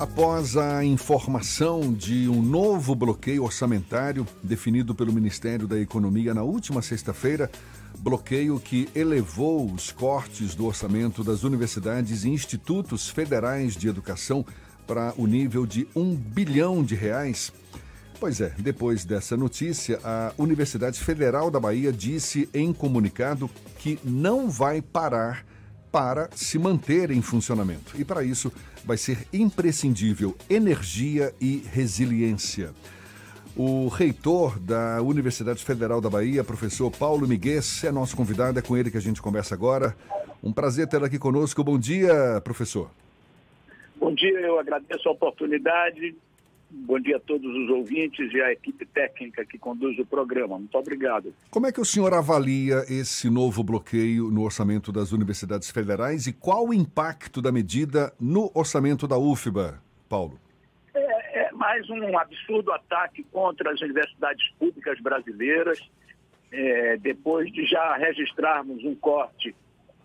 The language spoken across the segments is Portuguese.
Após a informação de um novo bloqueio orçamentário definido pelo Ministério da Economia na última sexta-feira, bloqueio que elevou os cortes do orçamento das universidades e institutos federais de educação para o nível de um bilhão de reais. Pois é, depois dessa notícia, a Universidade Federal da Bahia disse em comunicado que não vai parar para se manter em funcionamento. E para isso vai ser imprescindível energia e resiliência. O reitor da Universidade Federal da Bahia, professor Paulo Miguel, é nosso convidado, é com ele que a gente conversa agora. Um prazer tê-lo aqui conosco. Bom dia, professor. Bom dia, eu agradeço a oportunidade Bom dia a todos os ouvintes e a equipe técnica que conduz o programa. Muito obrigado. Como é que o senhor avalia esse novo bloqueio no orçamento das universidades federais e qual o impacto da medida no orçamento da UFBA, Paulo? É, é mais um absurdo ataque contra as universidades públicas brasileiras, é, depois de já registrarmos um corte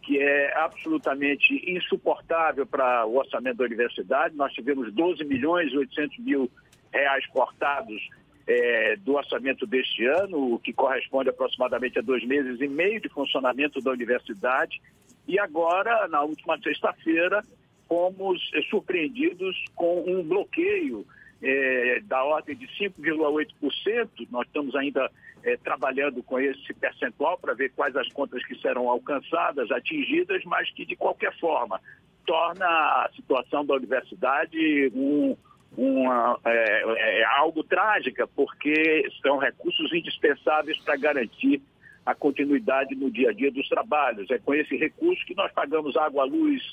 que é absolutamente insuportável para o orçamento da universidade. Nós tivemos 12 milhões e 800 mil reais cortados é, do orçamento deste ano, o que corresponde aproximadamente a dois meses e meio de funcionamento da universidade. E agora, na última sexta-feira, fomos é, surpreendidos com um bloqueio é, da ordem de 5,8%. Nós estamos ainda é, trabalhando com esse percentual para ver quais as contas que serão alcançadas, atingidas, mas que, de qualquer forma, torna a situação da universidade um, uma, é, é algo trágica, porque são recursos indispensáveis para garantir a continuidade no dia a dia dos trabalhos. É com esse recurso que nós pagamos água, luz,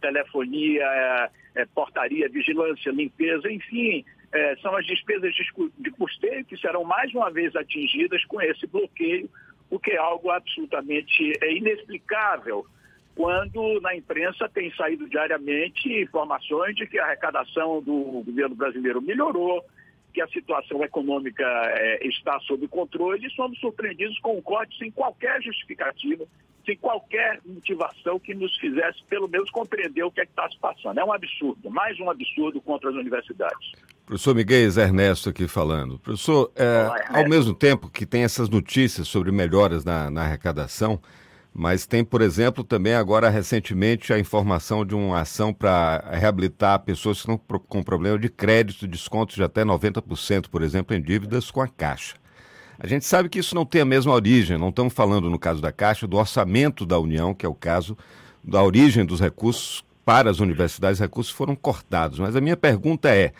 telefonia, é, é, portaria, vigilância, limpeza, enfim, é, são as despesas de custeio que serão mais uma vez atingidas com esse bloqueio, o que é algo absolutamente é inexplicável quando na imprensa tem saído diariamente informações de que a arrecadação do governo brasileiro melhorou, que a situação econômica é, está sob controle e somos surpreendidos com um corte sem qualquer justificativa, sem qualquer motivação que nos fizesse, pelo menos, compreender o que é está se passando. É um absurdo, mais um absurdo contra as universidades. Professor Miguel Ernesto aqui falando. Professor, é, ao mesmo tempo que tem essas notícias sobre melhoras na, na arrecadação, mas tem, por exemplo, também agora recentemente a informação de uma ação para reabilitar pessoas que estão com problema de crédito, descontos de até 90%, por exemplo, em dívidas com a Caixa. A gente sabe que isso não tem a mesma origem, não estamos falando, no caso da Caixa, do orçamento da União, que é o caso da origem dos recursos para as universidades, os recursos foram cortados. Mas a minha pergunta é: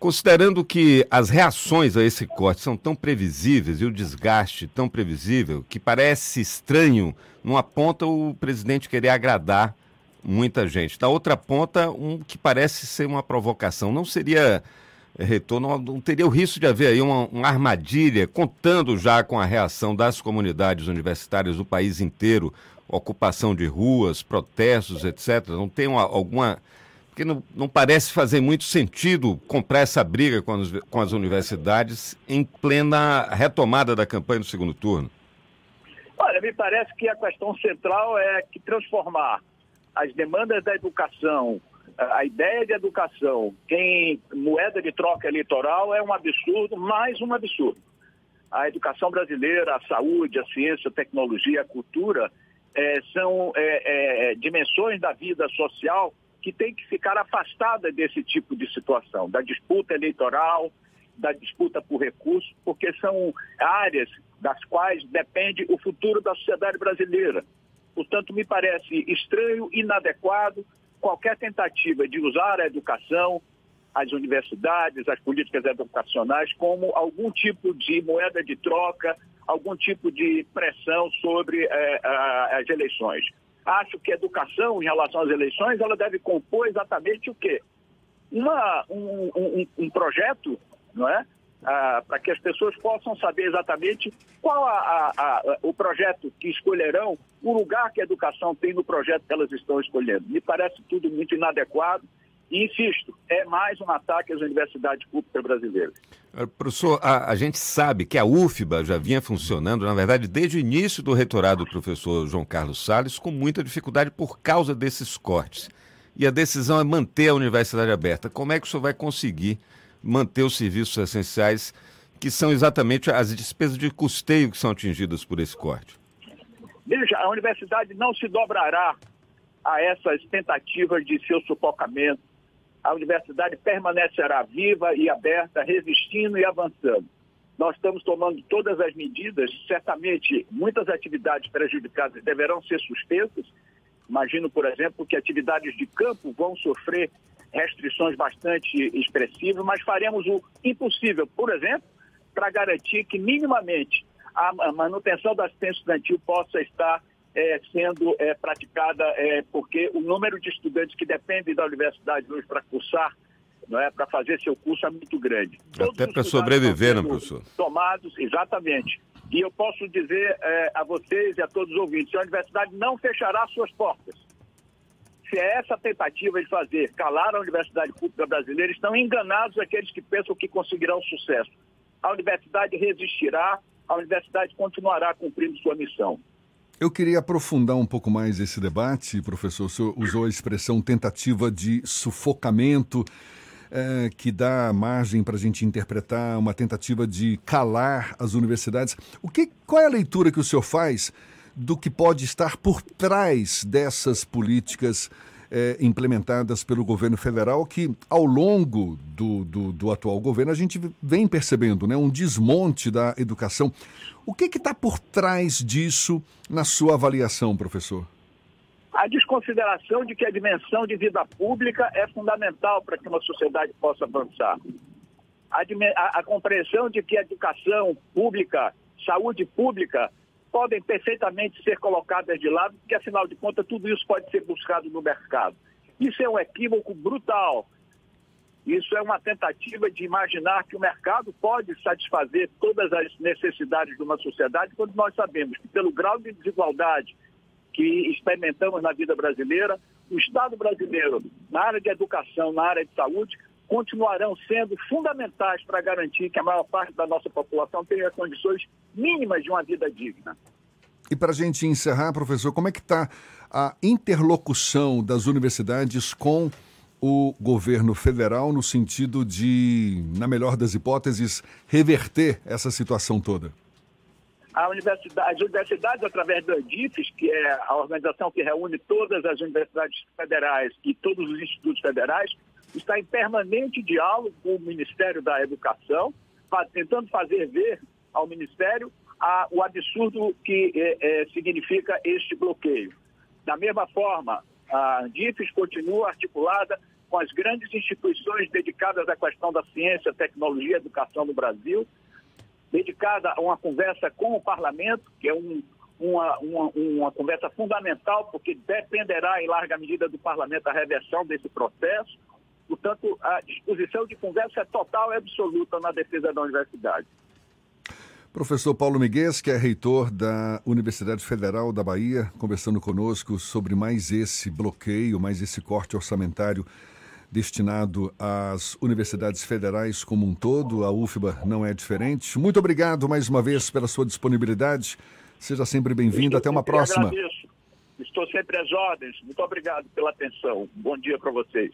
Considerando que as reações a esse corte são tão previsíveis e o desgaste tão previsível, que parece estranho, numa ponta o presidente querer agradar muita gente, da outra ponta um que parece ser uma provocação. Não seria eh, retorno, não, não teria o risco de haver aí uma, uma, armadilha, contando já com a reação das comunidades universitárias do país inteiro, ocupação de ruas, protestos, etc. Não tem uma, alguma porque não, não parece fazer muito sentido comprar essa briga com as, com as universidades em plena retomada da campanha do segundo turno. Olha, me parece que a questão central é que transformar as demandas da educação, a ideia de educação em moeda de troca eleitoral é um absurdo, mais um absurdo. A educação brasileira, a saúde, a ciência, a tecnologia, a cultura é, são é, é, dimensões da vida social que tem que ficar afastada desse tipo de situação, da disputa eleitoral, da disputa por recursos, porque são áreas das quais depende o futuro da sociedade brasileira. Portanto, me parece estranho, inadequado qualquer tentativa de usar a educação, as universidades, as políticas educacionais como algum tipo de moeda de troca, algum tipo de pressão sobre eh, as eleições. Acho que a educação em relação às eleições, ela deve compor exatamente o quê? Uma, um, um, um projeto, não é? Para que as pessoas possam saber exatamente qual a, a, a, o projeto que escolherão, o lugar que a educação tem no projeto que elas estão escolhendo. Me parece tudo muito inadequado e insisto, é mais um ataque às universidades públicas brasileiras. Eh, professor, a, a, gente sabe que a UFBA já vinha funcionando, na verdade, desde o início do reitorado do professor João Carlos Salles, com muita dificuldade por causa desses cortes. e a decisão é manter a universidade aberta. Como é que o senhor vai conseguir manter os serviços essenciais, que são exatamente as despesas de custeio que são atingidas por esse corte? Veja, a universidade não se dobrará a essas tentativas de seu sufocamento. A universidade permanecerá viva e aberta, resistindo e avançando. Nós estamos tomando todas as medidas, certamente muitas atividades prejudicadas deverão ser suspensas. Imagino, por exemplo, que atividades de campo vão sofrer restrições bastante expressivas, mas faremos o impossível, por exemplo, para garantir que minimamente a manutenção da assistência estudantil possa estar é, sendo é, praticada, é, porque o número de estudantes que dependem da universidade hoje para cursar, não é, para fazer seu curso é muito grande. Todos Até para sobreviver, né, professor? Tomados, exatamente. E eu posso dizer é, a vocês e a todos os ouvintes, a universidade não fechará suas portas. Se é essa tentativa de fazer calar a universidade pública brasileira, estão enganados aqueles que pensam que conseguirão sucesso. A universidade resistirá, a universidade continuará cumprindo sua missão. Eu queria aprofundar um pouco mais esse debate, professor. O senhor usou a expressão tentativa de sufocamento, é, que dá margem para a gente interpretar uma tentativa de calar as universidades. O que, qual é a leitura que o senhor faz do que pode estar por trás dessas políticas é, implementadas pelo governo federal, que ao longo do, do, do, atual governo a gente vem percebendo né, um desmonte da educação. O que está por trás disso na sua avaliação, professor? A desconsideração de que a dimensão de vida pública é fundamental para que uma sociedade possa avançar. A, a, compreensão de que a educação pública, saúde pública, podem perfeitamente ser colocadas de lado, porque afinal de contas tudo isso pode ser buscado no mercado. Isso é um equívoco brutal. Isso é uma tentativa de imaginar que o mercado pode satisfazer todas as necessidades de uma sociedade, quando nós sabemos que, pelo grau de desigualdade que experimentamos na vida brasileira, o Estado brasileiro, na área de educação, na área de saúde, continuarão sendo fundamentais para garantir que a maior parte da nossa população tenha condições mínimas de uma vida digna. E para a gente encerrar, professor, como é que está a interlocução das universidades com o governo federal no sentido de, na melhor das hipóteses, reverter essa situação toda? A universidade, as universidades, através do EDIFES, que é a organização que reúne todas as universidades federais e todos os institutos federais, está em permanente diálogo com o Ministério da Educação, tentando fazer ver ao Ministério a, o absurdo que é, é, significa este bloqueio. Da mesma forma, a DIFES continua articulada com as grandes instituições dedicadas à questão da ciência, tecnologia e educação no Brasil, dedicada a uma conversa com o parlamento, que é um, uma, uma, uma conversa fundamental, porque dependerá em larga medida do parlamento a reversão desse processo, Portanto, a disposição de conversa é total e absoluta na defesa da universidade. Professor Paulo Miguel, que é reitor da Universidade Federal da Bahia, conversando conosco sobre mais esse bloqueio, mais esse corte orçamentário destinado às universidades federais como um todo. A UFBA não é diferente. Muito obrigado mais uma vez pela sua disponibilidade. Seja sempre bem-vindo. Até uma próxima. Agradeço. Estou sempre às ordens. Muito obrigado pela atenção. Bom dia para vocês.